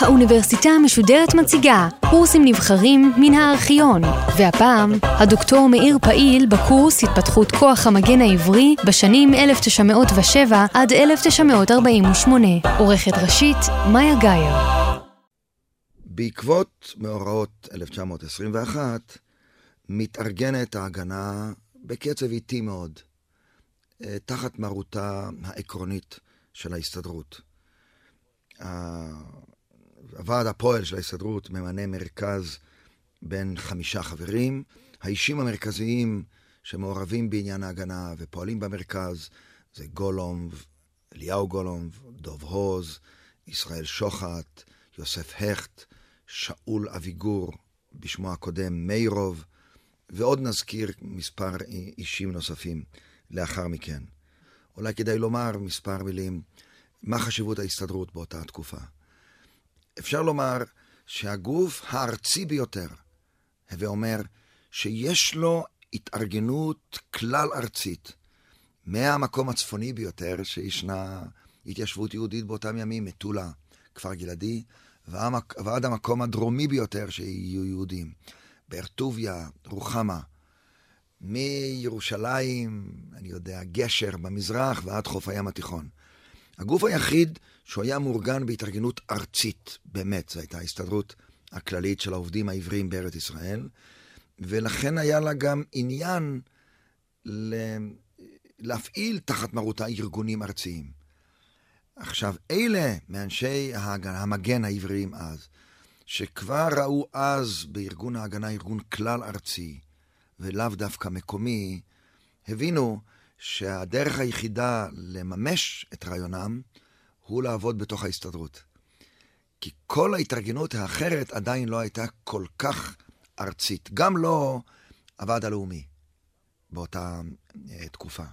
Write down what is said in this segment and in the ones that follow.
האוניברסיטה המשודרת מציגה קורסים נבחרים מן הארכיון, והפעם הדוקטור מאיר פעיל בקורס התפתחות כוח המגן העברי בשנים 1907 עד 1948. עורכת ראשית, מאיה גאייר. בעקבות מאורעות 1921 מתארגנת ההגנה בקצב איטי מאוד, תחת מרותה העקרונית של ההסתדרות. הוועד הפועל של ההסתדרות ממנה מרכז בין חמישה חברים. האישים המרכזיים שמעורבים בעניין ההגנה ופועלים במרכז זה גולומב, אליהו גולומב, דוב הוז, ישראל שוחט, יוסף הכט, שאול אביגור, בשמו הקודם מאירוב, ועוד נזכיר מספר אישים נוספים לאחר מכן. אולי כדאי לומר מספר מילים מה חשיבות ההסתדרות באותה תקופה. אפשר לומר שהגוף הארצי ביותר, הווה אומר שיש לו התארגנות כלל ארצית, מהמקום הצפוני ביותר, שישנה התיישבות יהודית באותם ימים, מטולה, כפר גלעדי, ועד המקום הדרומי ביותר שיהיו יהודים, באר טוביה, רוחמה, מירושלים, אני יודע, גשר במזרח ועד חוף הים התיכון. הגוף היחיד שהוא היה מאורגן בהתארגנות ארצית, באמת, זו הייתה ההסתדרות הכללית של העובדים העבריים בארץ ישראל, ולכן היה לה גם עניין להפעיל תחת מרותה ארגונים ארציים. עכשיו, אלה מאנשי המגן העבריים אז, שכבר ראו אז בארגון ההגנה ארגון כלל ארצי, ולאו דווקא מקומי, הבינו שהדרך היחידה לממש את רעיונם הוא לעבוד בתוך ההסתדרות. כי כל ההתארגנות האחרת עדיין לא הייתה כל כך ארצית. גם לא הוועד הלאומי באותה uh, תקופה.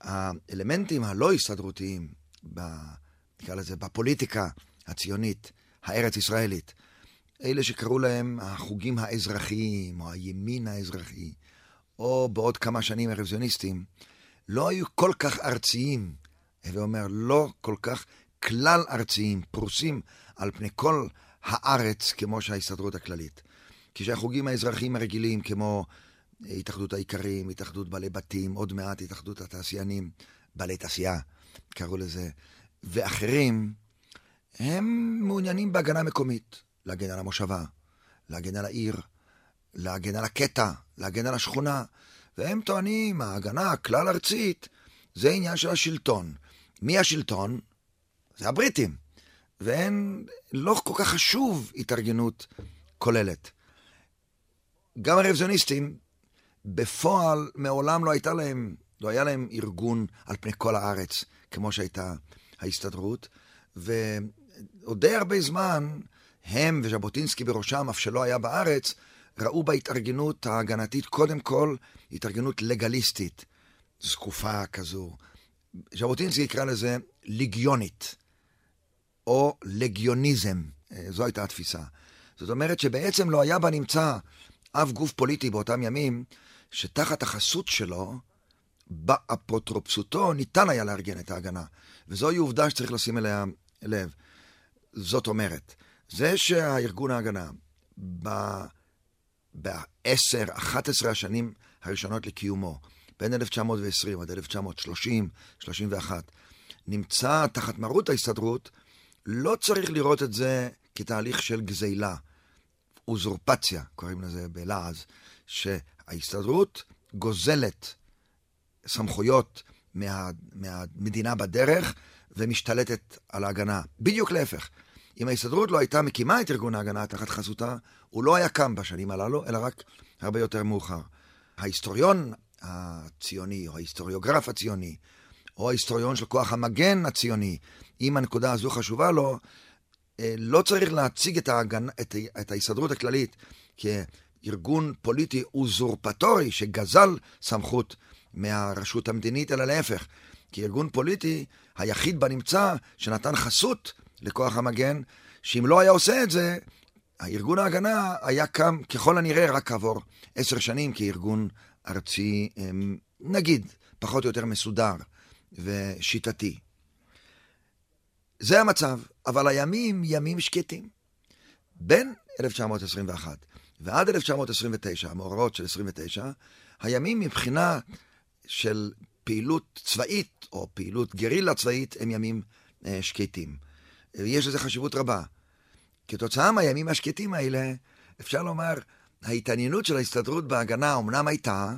האלמנטים הלא הסתדרותיים, נקרא לזה, בפוליטיקה הציונית, הארץ-ישראלית, אלה שקראו להם החוגים האזרחיים, או הימין האזרחי, או בעוד כמה שנים הרוויזיוניסטים, לא היו כל כך ארציים, הווה אומר, לא כל כך כלל ארציים, פרוסים על פני כל הארץ כמו שההסתדרות הכללית. כשהחוגים האזרחיים הרגילים, כמו התאחדות האיכרים, התאחדות בעלי בתים, עוד מעט התאחדות התעשיינים, בעלי תעשייה, קראו לזה, ואחרים, הם מעוניינים בהגנה מקומית, להגן על המושבה, להגן על העיר, להגן על הקטע, להגן על השכונה. והם טוענים, ההגנה הכלל-ארצית זה עניין של השלטון. מי השלטון? זה הבריטים. ואין, לא כל כך חשוב התארגנות כוללת. גם הרוויזיוניסטים, בפועל מעולם לא הייתה להם, לא היה להם ארגון על פני כל הארץ, כמו שהייתה ההסתדרות, ועוד די הרבה זמן, הם וז'בוטינסקי בראשם, אף שלא היה בארץ, ראו בהתארגנות ההגנתית קודם כל התארגנות לגליסטית, זקופה כזו. ז'בוטינסקי יקרא לזה ליגיונית, או לגיוניזם, אה, זו הייתה התפיסה. זאת אומרת שבעצם לא היה בנמצא אף גוף פוליטי באותם ימים, שתחת החסות שלו, באפוטרופסותו, ניתן היה לארגן את ההגנה. וזוהי עובדה שצריך לשים אליה לב. זאת אומרת, זה שהארגון ההגנה, בעשר, אחת עשרה השנים הראשונות לקיומו, בין 1920 עד 1930, 31, נמצא תחת מרות ההסתדרות, לא צריך לראות את זה כתהליך של גזילה, אוזורפציה, קוראים לזה בלעז, שההסתדרות גוזלת סמכויות מה, מהמדינה בדרך ומשתלטת על ההגנה. בדיוק להפך. אם ההסתדרות לא הייתה מקימה את ארגון ההגנה תחת חסותה, הוא לא היה קם בשנים הללו, אלא רק הרבה יותר מאוחר. ההיסטוריון הציוני, או ההיסטוריוגרף הציוני, או ההיסטוריון של כוח המגן הציוני, אם הנקודה הזו חשובה לו, אה, לא צריך להציג את, ההגנ... את, את ההסתדרות הכללית כארגון פוליטי אוזורפטורי שגזל סמכות מהרשות המדינית, אלא להפך, כארגון פוליטי היחיד בנמצא שנתן חסות לכוח המגן, שאם לא היה עושה את זה, הארגון ההגנה היה קם ככל הנראה רק כעבור עשר שנים כארגון ארצי אמ, נגיד, פחות או יותר מסודר ושיטתי. זה המצב, אבל הימים ימים שקטים. בין 1921 ועד 1929, המאורעות של 29, הימים מבחינה של פעילות צבאית או פעילות גרילה צבאית הם ימים אה, שקטים. יש לזה חשיבות רבה. כתוצאה מהימים השקטים האלה, אפשר לומר, ההתעניינות של ההסתדרות בהגנה אמנם הייתה,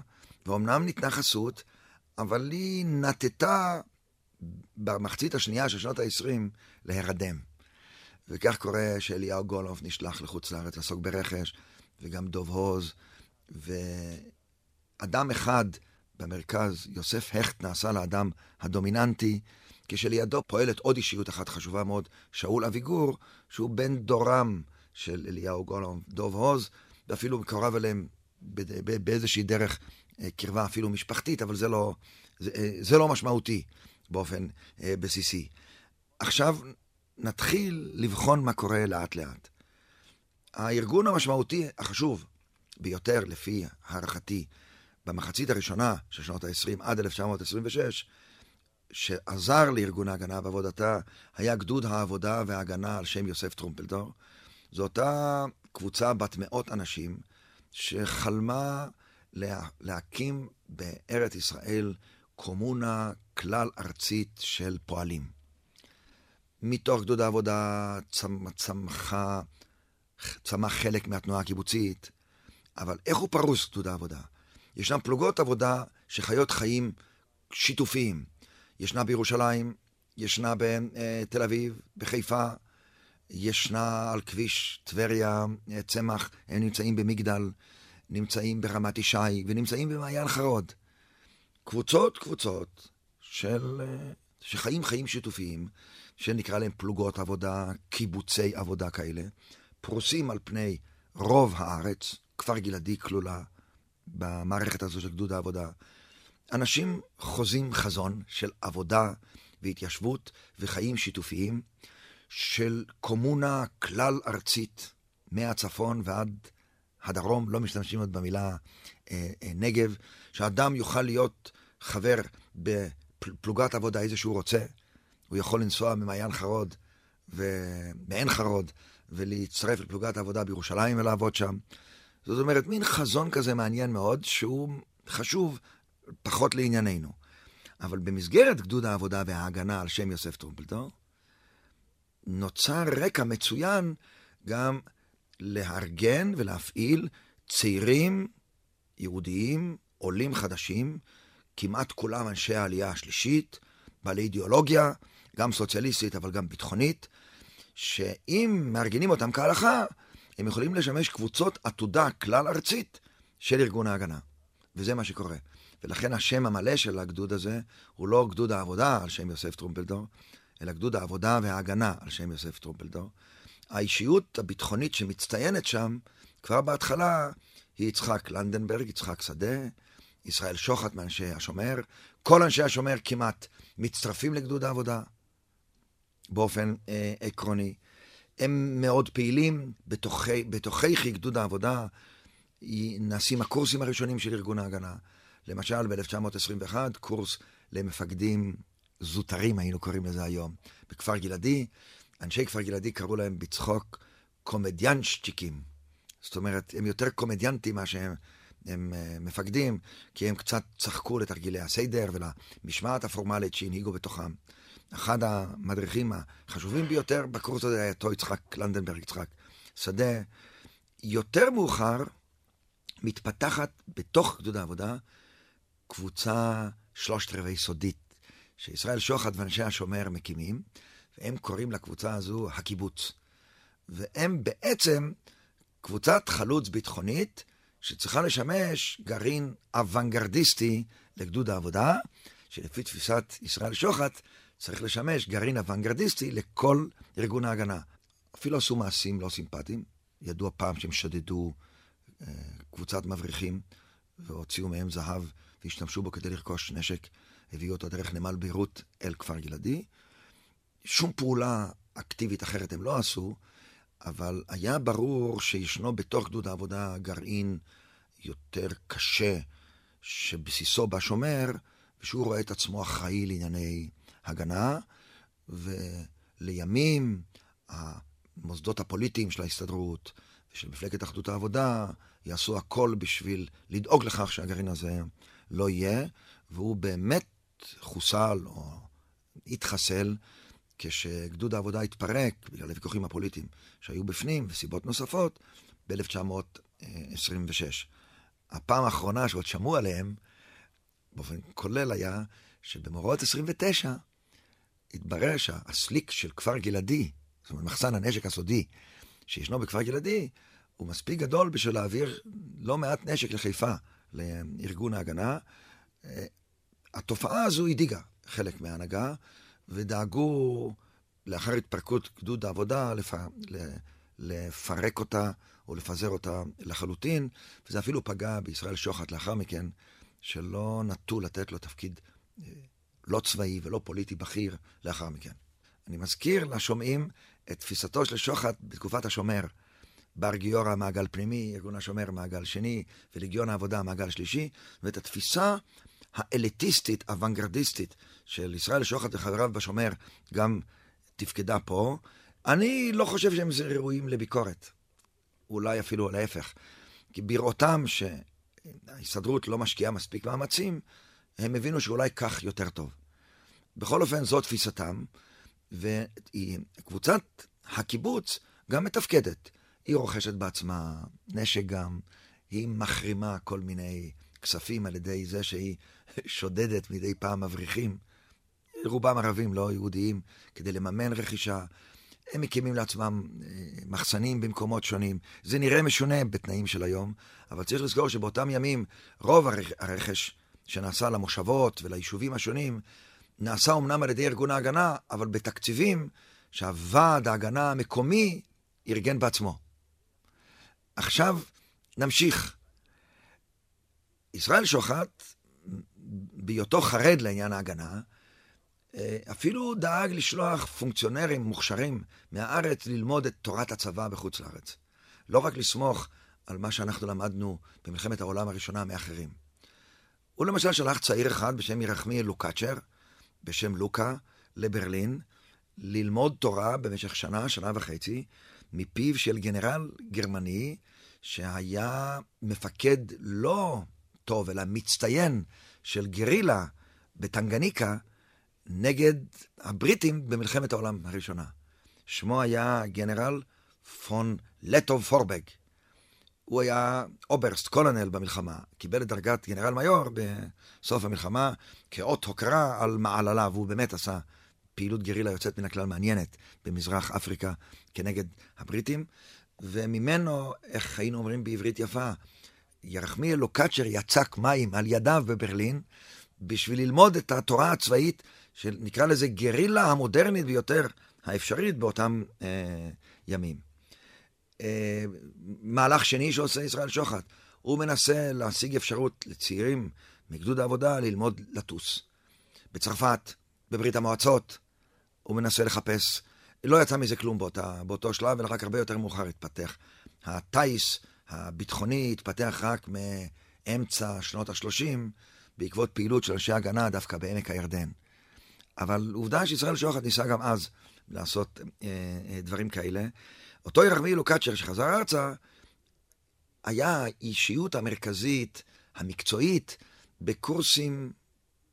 ואומנם ניתנה חסות, אבל היא נטטה במחצית השנייה של שנות ה-20 להירדם. וכך קורה שאליהו גולוב נשלח לחוץ לארץ לעסוק ברכש, וגם דוב הוז, ואדם אחד במרכז, יוסף הכט, נעשה לאדם הדומיננטי, כשלידו פועלת עוד אישיות אחת חשובה מאוד, שאול אביגור, שהוא בן דורם של אליהו גולוב, דוב הוז, ואפילו מקורב אליהם באיזושהי דרך אה, קרבה אפילו משפחתית, אבל זה לא, זה, אה, זה לא משמעותי באופן אה, בסיסי. עכשיו נתחיל לבחון מה קורה לאט לאט. הארגון המשמעותי החשוב ביותר, לפי הערכתי, במחצית הראשונה של שנות ה-20 עד 1926, שעזר לארגון ההגנה בעבודתה, היה גדוד העבודה וההגנה על שם יוסף טרומפלדור. זו אותה קבוצה בת מאות אנשים שחלמה לה, להקים בארץ ישראל קומונה כלל ארצית של פועלים. מתוך גדוד העבודה צמ, צמחה, צמח חלק מהתנועה הקיבוצית, אבל איך הוא פרוס גדוד העבודה? ישנן פלוגות עבודה שחיות חיים שיתופיים. ישנה בירושלים, ישנה בתל אביב, בחיפה, ישנה על כביש טבריה, צמח, הם נמצאים במגדל, נמצאים ברמת ישי ונמצאים במעיין חרוד. קבוצות קבוצות של, שחיים חיים שיתופיים, שנקרא להם פלוגות עבודה, קיבוצי עבודה כאלה, פרוסים על פני רוב הארץ, כפר גלעדי כלולה במערכת הזו של גדוד העבודה. אנשים חוזים חזון של עבודה והתיישבות וחיים שיתופיים, של קומונה כלל ארצית, מהצפון ועד הדרום, לא משתמשים עוד במילה אה, אה, נגב, שאדם יוכל להיות חבר בפלוגת עבודה איזה שהוא רוצה, הוא יכול לנסוע ממעיין חרוד ומעין חרוד ולהצטרף לפלוגת העבודה בירושלים ולעבוד שם. זאת אומרת, מין חזון כזה מעניין מאוד, שהוא חשוב פחות לענייננו. אבל במסגרת גדוד העבודה וההגנה על שם יוסף טרומפלדור, נוצר רקע מצוין גם לארגן ולהפעיל צעירים יהודיים, עולים חדשים, כמעט כולם אנשי העלייה השלישית, בעלי אידיאולוגיה, גם סוציאליסטית אבל גם ביטחונית, שאם מארגנים אותם כהלכה, הם יכולים לשמש קבוצות עתודה כלל ארצית של ארגון ההגנה. וזה מה שקורה. ולכן השם המלא של הגדוד הזה הוא לא גדוד העבודה על שם יוסף טרומפלדור, אלא גדוד העבודה וההגנה על שם יוסף טרומפלדור. האישיות הביטחונית שמצטיינת שם, כבר בהתחלה, היא יצחק לנדנברג, יצחק שדה, ישראל שוחט מאנשי השומר. כל אנשי השומר כמעט מצטרפים לגדוד העבודה באופן אה, עקרוני. הם מאוד פעילים בתוכי, בתוכי גדוד העבודה. נעשים הקורסים הראשונים של ארגון ההגנה. למשל, ב-1921, קורס למפקדים זוטרים, היינו קוראים לזה היום, בכפר גלעדי. אנשי כפר גלעדי קראו להם בצחוק קומדיאנשצ'יקים. זאת אומרת, הם יותר קומדיאנטים מה שהם הם, uh, מפקדים, כי הם קצת צחקו לתרגילי הסדר ולמשמעת הפורמלית שהנהיגו בתוכם. אחד המדריכים החשובים ביותר בקורס הזה היה אותו יצחק לנדנברג, יצחק שדה. יותר מאוחר מתפתחת בתוך גדוד העבודה קבוצה שלושת רבעי סודית, שישראל שוחט ואנשי השומר מקימים, והם קוראים לקבוצה הזו הקיבוץ. והם בעצם קבוצת חלוץ ביטחונית שצריכה לשמש גרעין אוונגרדיסטי לגדוד העבודה, שלפי תפיסת ישראל שוחט צריך לשמש גרעין אוונגרדיסטי לכל ארגון ההגנה. אפילו עשו מעשים לא סימפטיים. ידוע פעם שהם שדדו אה, קבוצת מבריחים והוציאו מהם זהב והשתמשו בו כדי לרכוש נשק, הביאו אותו דרך נמל ביירות אל כפר גלעדי. שום פעולה אקטיבית אחרת הם לא עשו, אבל היה ברור שישנו בתוך גדוד העבודה גרעין יותר קשה, שבסיסו בשומר, ושהוא רואה את עצמו אחראי לענייני הגנה, ולימים המוסדות הפוליטיים של ההסתדרות ושל מפלגת אחדות העבודה יעשו הכל בשביל לדאוג לכך שהגרעין הזה לא יהיה, והוא באמת חוסל או התחסל כשגדוד העבודה התפרק בגלל הוויכוחים הפוליטיים שהיו בפנים וסיבות נוספות ב-1926. הפעם האחרונה שעוד שמעו עליהם, באופן כולל היה שבמאורעות 29 התברר שהסליק של כפר גלעדי, זאת אומרת מחסן הנשק הסודי שישנו בכפר גלעדי, הוא מספיק גדול בשביל להעביר לא מעט נשק לחיפה, לארגון ההגנה. התופעה הזו הדאיגה חלק מההנהגה, ודאגו לאחר התפרקות גדוד העבודה לפ... לפרק אותה או לפזר אותה לחלוטין, וזה אפילו פגע בישראל שוחט לאחר מכן, שלא נטו לתת לו תפקיד אה, לא צבאי ולא פוליטי בכיר לאחר מכן. אני מזכיר לשומעים את תפיסתו של שוחט בתקופת השומר. בר גיורא מעגל פנימי, ארגון השומר מעגל שני, ולגיון העבודה מעגל שלישי, ואת התפיסה האליטיסטית, אוונגרדיסטית, של ישראל שוחט וחבריו בשומר, גם תפקדה פה. אני לא חושב שהם ראויים לביקורת. אולי אפילו להפך. כי בראותם שההסתדרות לא משקיעה מספיק מאמצים, הם הבינו שאולי כך יותר טוב. בכל אופן, זו תפיסתם, וקבוצת הקיבוץ גם מתפקדת. היא רוכשת בעצמה נשק גם, היא מחרימה כל מיני כספים על ידי זה שהיא שודדת מדי פעם מבריחים, רובם ערבים, לא יהודיים, כדי לממן רכישה. הם מקימים לעצמם אה, מחסנים במקומות שונים. זה נראה משונה בתנאים של היום, אבל צריך לזכור שבאותם ימים רוב הרכש שנעשה למושבות וליישובים השונים, נעשה אמנם על ידי ארגון ההגנה, אבל בתקציבים שהוועד ההגנה המקומי ארגן בעצמו. עכשיו נמשיך. ישראל שוחט, בהיותו חרד לעניין ההגנה, אה, אפילו דאג לשלוח פונקציונרים מוכשרים מהארץ ללמוד את תורת הצבא בחוץ לארץ. לא רק לסמוך על מה שאנחנו למדנו במלחמת העולם הראשונה מאחרים. הוא למשל שלח צעיר אחד בשם ירחמי לוקאצ'ר, בשם לוקה, לברלין, ללמוד תורה במשך שנה, שנה וחצי, מפיו של גנרל גרמני שהיה מפקד לא טוב, אלא מצטיין של גרילה בטנגניקה נגד הבריטים במלחמת העולם הראשונה. שמו היה גנרל פון לטו פורבק. הוא היה אוברסט, קולונל במלחמה, קיבל את דרגת גנרל מיור בסוף המלחמה כאות הוקרה על מעלליו, והוא באמת עשה פעילות גרילה יוצאת מן הכלל מעניינת במזרח אפריקה כנגד הבריטים, וממנו, איך היינו אומרים בעברית יפה, ירחמיאל לוקאצ'ר יצק מים על ידיו בברלין בשביל ללמוד את התורה הצבאית, שנקרא לזה גרילה המודרנית ביותר האפשרית באותם אה, ימים. אה, מהלך שני שעושה ישראל שוחט, הוא מנסה להשיג אפשרות לצעירים מגדוד העבודה ללמוד לטוס. בצרפת, בברית המועצות, הוא מנסה לחפש. לא יצא מזה כלום באותה, באותו שלב, אלא רק הרבה יותר מאוחר התפתח. הטיס הביטחוני התפתח רק מאמצע שנות ה-30, בעקבות פעילות של אנשי הגנה דווקא בעמק הירדן. אבל עובדה שישראל שוחט ניסה גם אז לעשות אה, אה, דברים כאלה. אותו ירמי לוקאצ'ר שחזר ארצה, היה האישיות המרכזית, המקצועית, בקורסים,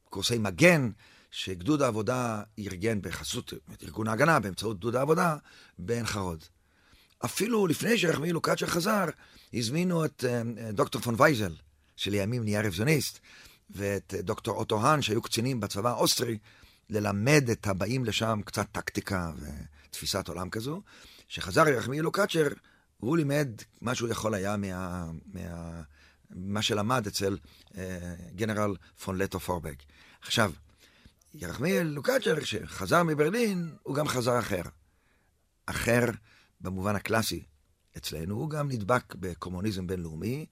קורסי מגן, שגדוד העבודה ארגן בחסות ארגון ההגנה, באמצעות גדוד העבודה, בעין חרוד. אפילו לפני שרחמי לוקאצ'ר חזר, הזמינו את uh, דוקטור פון וייזל, שלימים נהיה רוויזיוניסט, ואת uh, דוקטור אוטו האן, שהיו קצינים בצבא האוסטרי, ללמד את הבאים לשם קצת טקטיקה ותפיסת עולם כזו. כשחזר ירחמי לוקאצ'ר, הוא לימד מה שהוא יכול היה מה... מה... מה שלמד אצל uh, גנרל פון לטו פורבק. עכשיו, ירחמיאל לוקאצ'ר, כשחזר מברלין, הוא גם חזר אחר. אחר במובן הקלאסי אצלנו, הוא גם נדבק בקומוניזם בינלאומי,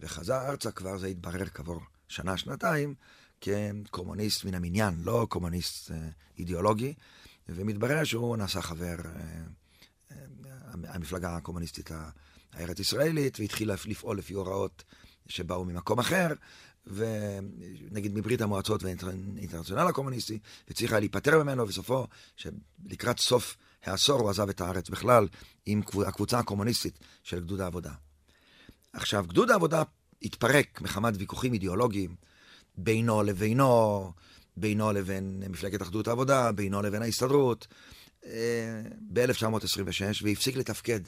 וחזר ארצה כבר, זה התברר כעבור שנה, שנתיים, כקומוניסט מן המניין, לא קומוניסט אה, אידיאולוגי, ומתברר שהוא נעשה חבר אה, אה, המפלגה הקומוניסטית הארץ ישראלית, והתחיל לפעול לפי הוראות שבאו ממקום אחר, ונגיד מברית המועצות והאינטרנציונל הקומוניסטי, וצריך להיפטר ממנו, וסופו, שלקראת סוף העשור הוא עזב את הארץ בכלל עם הקבוצה הקומוניסטית של גדוד העבודה. עכשיו, גדוד העבודה התפרק מחמת ויכוחים אידיאולוגיים בינו לבינו, בינו לבין מפלגת אחדות העבודה, בינו לבין ההסתדרות, אה, ב-1926, והפסיק לתפקד.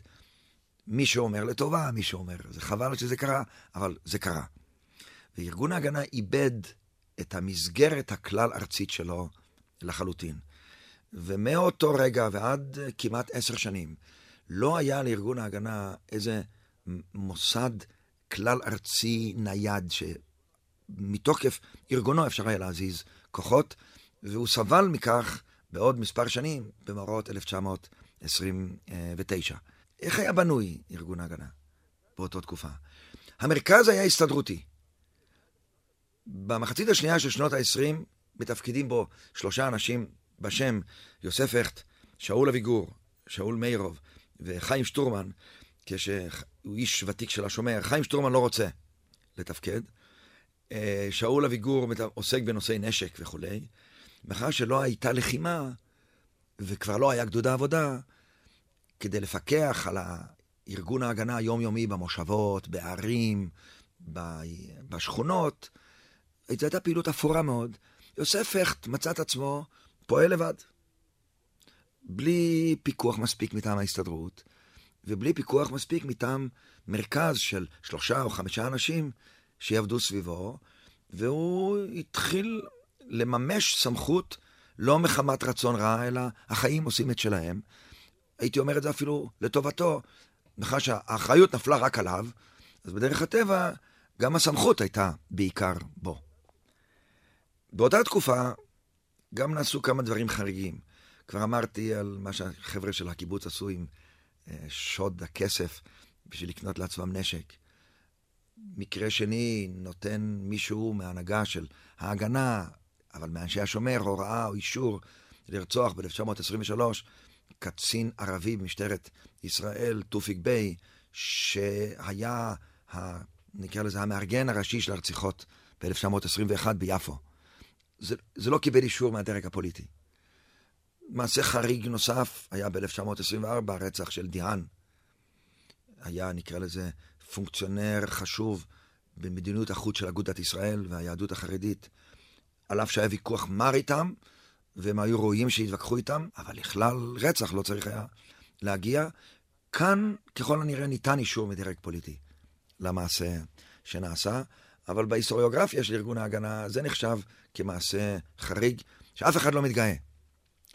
מי שאומר לטובה, מי שאומר, זה חבל שזה קרה, אבל זה קרה. וארגון ההגנה איבד את המסגרת הכלל-ארצית שלו לחלוטין. ומאותו רגע ועד כמעט עשר שנים, לא היה לארגון ההגנה איזה מוסד כלל-ארצי נייד, שמתוקף ארגונו אפשר היה להזיז כוחות, והוא סבל מכך בעוד מספר שנים, במאורעות 1929. איך היה בנוי ארגון ההגנה באותה תקופה? המרכז היה הסתדרותי. במחצית השנייה של שנות ה-20 מתפקידים בו שלושה אנשים בשם יוסף הכט, שאול אביגור, שאול מאירוב וחיים שטורמן, כשהוא איש ותיק של השומר. חיים שטורמן לא רוצה לתפקד. אה, שאול אביגור עוסק בנושאי נשק וכולי. מאחר שלא הייתה לחימה, וכבר לא היה גדוד העבודה, כדי לפקח על ארגון ההגנה היומיומי במושבות, בערים, בשכונות, זו הייתה פעילות אפורה מאוד. יוסף הכט מצא את עצמו פועל לבד. בלי פיקוח מספיק מטעם ההסתדרות, ובלי פיקוח מספיק מטעם מרכז של שלושה או חמישה אנשים שיעבדו סביבו, והוא התחיל לממש סמכות לא מחמת רצון רע, אלא החיים עושים את שלהם. הייתי אומר את זה אפילו לטובתו, מאחר שהאחריות נפלה רק עליו, אז בדרך הטבע גם הסמכות הייתה בעיקר בו. באותה תקופה גם נעשו כמה דברים חריגים. כבר אמרתי על מה שהחבר'ה של הקיבוץ עשו עם אה, שוד הכסף בשביל לקנות לעצמם נשק. מקרה שני, נותן מישהו מהנהגה של ההגנה, אבל מאנשי השומר, הוראה או אישור לרצוח ב-1923 קצין ערבי במשטרת ישראל, תופיק ביי, שהיה, ה, נקרא לזה, המארגן הראשי של הרציחות ב-1921 ביפו. זה, זה לא קיבל אישור מהדרג הפוליטי. מעשה חריג נוסף היה ב-1924, הרצח של דיהן. היה, נקרא לזה, פונקציונר חשוב במדיניות החוץ של אגודת ישראל והיהדות החרדית, על אף שהיה ויכוח מר איתם, והם היו ראויים שיתווכחו איתם, אבל לכלל רצח לא צריך היה להגיע. כאן, ככל הנראה, ניתן אישור מדרג פוליטי למעשה שנעשה, אבל בהיסטוריוגרפיה של ארגון ההגנה זה נחשב כמעשה חריג, שאף אחד לא מתגאה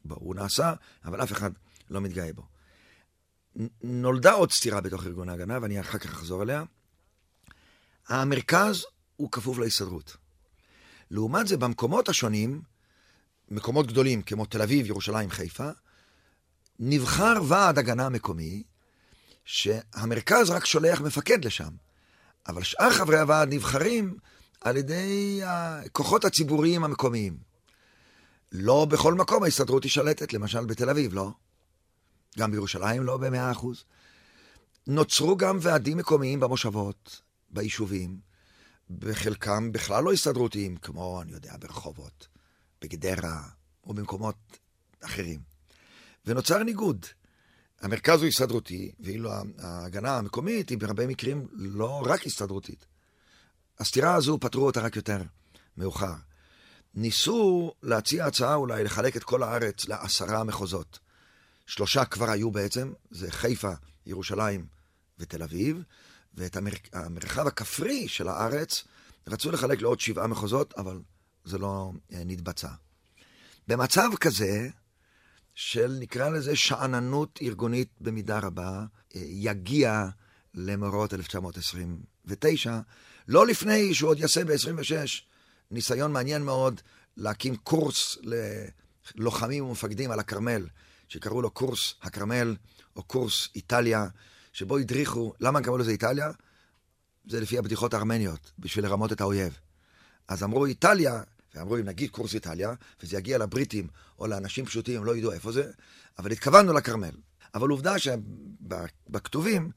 בו. הוא נעשה, אבל אף אחד לא מתגאה בו. נולדה עוד סתירה בתוך ארגון ההגנה, ואני אחר כך אחזור אליה. המרכז הוא כפוף להסתדרות. לעומת זה, במקומות השונים, מקומות גדולים כמו תל אביב, ירושלים, חיפה, נבחר ועד הגנה מקומי, שהמרכז רק שולח מפקד לשם, אבל שאר חברי הוועד נבחרים על ידי הכוחות הציבוריים המקומיים. לא בכל מקום ההסתדרות היא שלטת, למשל בתל אביב, לא. גם בירושלים לא במאה אחוז. נוצרו גם ועדים מקומיים במושבות, ביישובים, בחלקם בכלל לא הסתדרותיים, כמו, אני יודע, ברחובות, בגדרה או במקומות אחרים. ונוצר ניגוד. המרכז הוא הסתדרותי, ואילו ההגנה המקומית היא בהרבה מקרים לא רק הסתדרותית. הסתירה הזו, פתרו אותה רק יותר מאוחר. ניסו להציע הצעה אולי לחלק את כל הארץ לעשרה מחוזות. שלושה כבר היו בעצם, זה חיפה, ירושלים ותל אביב, ואת המר... המרחב הכפרי של הארץ רצו לחלק לעוד שבעה מחוזות, אבל זה לא אה, נתבצע. במצב כזה, של נקרא לזה שאננות ארגונית במידה רבה, אה, יגיע למאורעות 1929, לא לפני שהוא עוד יעשה ב-26 ניסיון מעניין מאוד להקים קורס ללוחמים ומפקדים על הכרמל, שקראו לו קורס הכרמל או קורס איטליה, שבו הדריכו, למה קראו לזה איטליה? זה לפי הבדיחות הארמניות, בשביל לרמות את האויב. אז אמרו איטליה, ואמרו אם נגיד קורס איטליה, וזה יגיע לבריטים או לאנשים פשוטים, הם לא ידעו איפה זה, אבל התכוונו לכרמל. אבל עובדה שבכתובים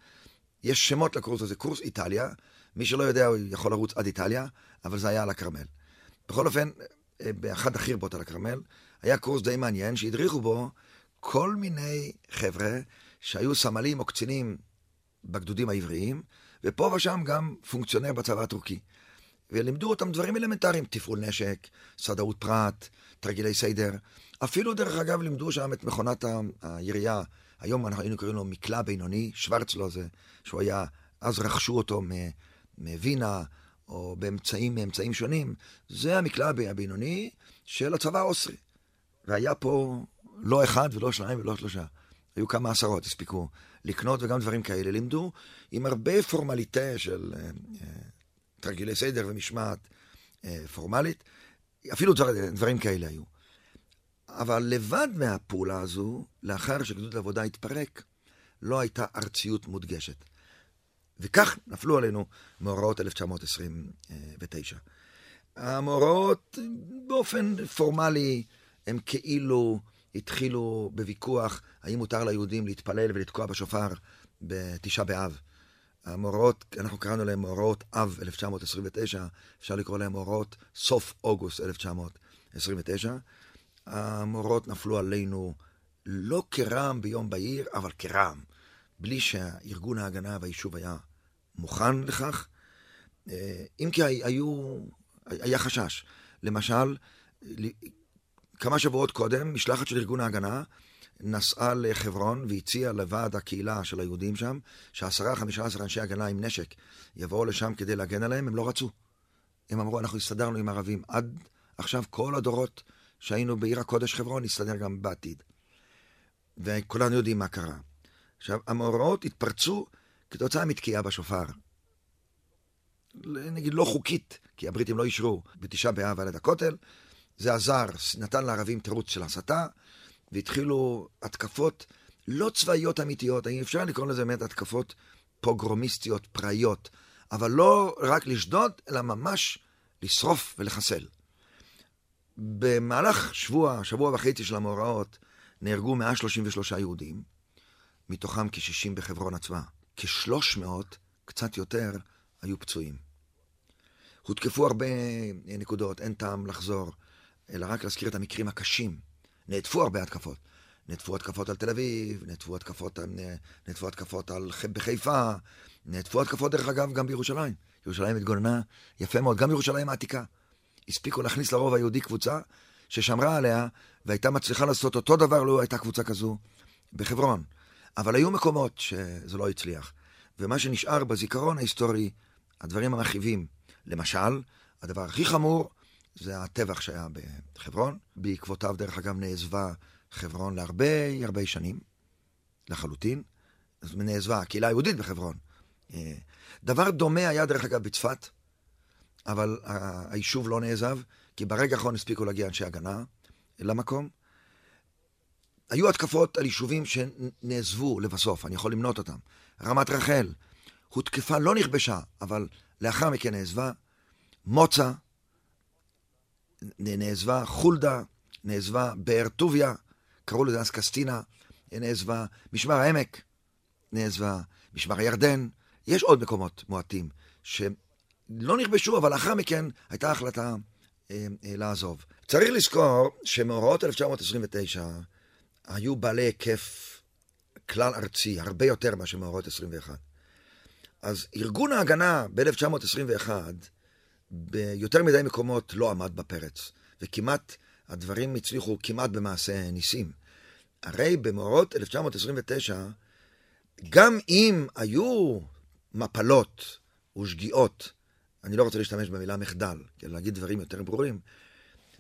יש שמות לקורס הזה, קורס איטליה, מי שלא יודע, הוא יכול לרוץ עד איטליה, אבל זה היה על הכרמל. בכל אופן, אה, באחד החירבות על הכרמל, היה קורס די מעניין שהדריכו בו כל מיני חבר'ה שהיו סמלים או קצינים בגדודים העבריים, ופה ושם גם פונקציונר בצבא הטורקי. ולימדו אותם דברים אלמנטריים, תפעול נשק, סדאות פרט, תרגילי סיידר. אפילו, דרך אגב, לימדו שם את מכונת הירייה. היום אנחנו היינו קוראים לו מקלע בינוני, שוורצלו זה, שהוא היה, אז רכשו אותו מווינה, או באמצעים, מאמצעים שונים. זה המקלע הבינוני של הצבא האוסרי. והיה פה לא אחד ולא שניים ולא שלושה. היו כמה עשרות, הספיקו לקנות וגם דברים כאלה. לימדו עם הרבה פורמליטה של uh, uh, תרגילי סדר ומשמעת uh, פורמלית. אפילו דבר, דברים כאלה היו. אבל לבד מהפעולה הזו, לאחר שגדוד העבודה התפרק, לא הייתה ארציות מודגשת. וכך נפלו עלינו מאורעות 1929. המאורעות באופן פורמלי הם כאילו התחילו בוויכוח האם מותר ליהודים להתפלל ולתקוע בשופר בתשעה באב. המאורעות, אנחנו קראנו להם מאורעות אב 1929, אפשר לקרוא להם מאורעות סוף אוגוסט 1929. המאורעות נפלו עלינו לא כרעם ביום בהיר, אבל כרעם, בלי שארגון ההגנה והיישוב היה מוכן לכך. אה, אם כי היו, היה חשש. למשל, כמה שבועות קודם, משלחת של ארגון ההגנה נסעה לחברון והציעה לוועד הקהילה של היהודים שם, שעשרה, חמישה עשר אנשי הגנה עם נשק יבואו לשם כדי להגן עליהם, הם לא רצו. הם אמרו, אנחנו הסתדרנו עם ערבים. עד עכשיו כל הדורות שהיינו בעיר הקודש חברון, נסתדר גם בעתיד. וכולנו יודעים מה קרה. עכשיו, המאורעות התפרצו כתוצאה מתקיעה בשופר. נגיד לא חוקית, כי הבריטים לא אישרו בתשעה באב על יד הכותל, זה עזר, נתן לערבים תירוץ של הסתה, והתחילו התקפות לא צבאיות אמיתיות, אפשר לקרוא לזה באמת התקפות פוגרומיסטיות, פראיות, אבל לא רק לשדוד, אלא ממש לשרוף ולחסל. במהלך שבוע, שבוע וחצי של המאורעות, נהרגו 133 יהודים, מתוכם כ-60 בחברון עצמה. כ-300, קצת יותר, היו פצועים. הותקפו הרבה נקודות, אין טעם לחזור, אלא רק להזכיר את המקרים הקשים. נעטפו הרבה התקפות. נעטפו התקפות על תל אביב, נעטפו התקפות, נעטפו התקפות על, בחיפה, נעטפו התקפות, דרך אגב, גם בירושלים. ירושלים התגוננה יפה מאוד, גם ירושלים העתיקה. הספיקו להכניס לרוב היהודי קבוצה ששמרה עליה, והייתה מצליחה לעשות אותו דבר לו הייתה קבוצה כזו בחברון. אבל היו מקומות שזה לא הצליח. ומה שנשאר בזיכרון ההיסטורי, הדברים המכאיבים. למשל, הדבר הכי חמור זה הטבח שהיה בחברון. בעקבותיו, דרך אגב, נעזבה חברון להרבה הרבה שנים, לחלוטין. נעזבה הקהילה היהודית בחברון. אה, דבר דומה היה, דרך אגב, בצפת, אבל היישוב לא נעזב, כי ברגע האחרון הספיקו להגיע אנשי הגנה למקום. היו התקפות על יישובים שנעזבו לבסוף, אני יכול למנות אותם. רמת רחל, הותקפה, לא נכבשה, אבל לאחר מכן נעזבה. מוצא, נעזבה. חולדה, נעזבה. באר טוביה, קראו לזה אז קסטינה, נעזבה. משמר העמק, נעזבה. משמר הירדן. יש עוד מקומות מועטים שלא נכבשו, אבל לאחר מכן הייתה החלטה אה, אה, לעזוב. צריך לזכור שמאורעות 1929 היו בעלי היקף כלל ארצי, הרבה יותר מאשר מאורעות 21. אז ארגון ההגנה ב-1921, ביותר מדי מקומות לא עמד בפרץ, וכמעט, הדברים הצליחו כמעט במעשה ניסים. הרי במאורעות 1929, גם אם היו מפלות ושגיאות, אני לא רוצה להשתמש במילה מחדל, כדי להגיד דברים יותר ברורים,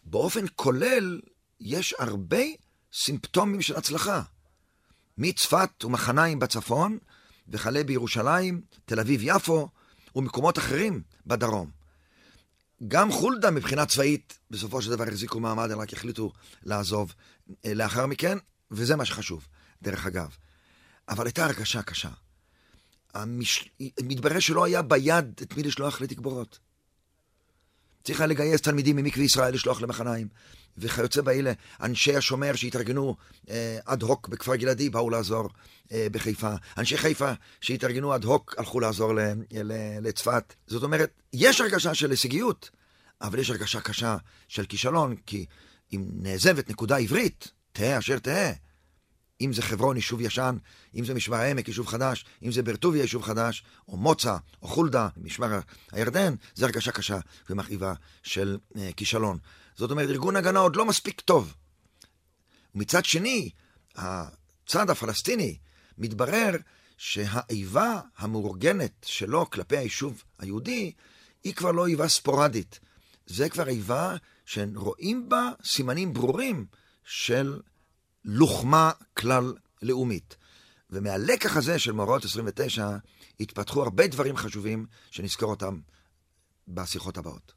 באופן כולל יש הרבה סימפטומים של הצלחה. מצפת ומחניים בצפון, וכלה בירושלים, תל אביב-יפו ומקומות אחרים בדרום. גם חולדה מבחינה צבאית, בסופו של דבר החזיקו מעמד, הם רק החליטו לעזוב אה, לאחר מכן, וזה מה שחשוב, דרך אגב. אבל הייתה הרגשה קשה. המש... מתברר שלא היה ביד את מי לשלוח לתגבורות. צריך היה לגייס תלמידים ממקווה ישראל לשלוח למחניים, וכיוצא באלה, אנשי השומר שהתארגנו אה, אד הוק בכפר גלעדי באו לעזור אה, בחיפה. אנשי חיפה שהתארגנו אד הוק הלכו לעזור ל, ל, לצפת. זאת אומרת, יש הרגשה של הישגיות, אבל יש הרגשה קשה של כישלון, כי אם נעזבת נקודה עברית, תהא אשר תהא, אם זה חברון, יישוב ישן, אם זה משמר העמק, יישוב חדש, אם זה ברטוביה, יישוב חדש, או מוצא, או חולדה, משמר הירדן, זה הרגשה קשה ומכאיבה של אה, כישלון. זאת אומרת, ארגון הגנה עוד לא מספיק טוב. ומצד שני, הצד הפלסטיני, מתברר שהאיבה המאורגנת שלו כלפי היישוב היהודי, היא כבר לא איבה ספורדית. זה כבר איבה שרואים בה סימנים ברורים של לוחמה כלל לאומית. ומהלקח הזה של מאורעות 29 התפתחו הרבה דברים חשובים שנזכור אותם בשיחות הבאות.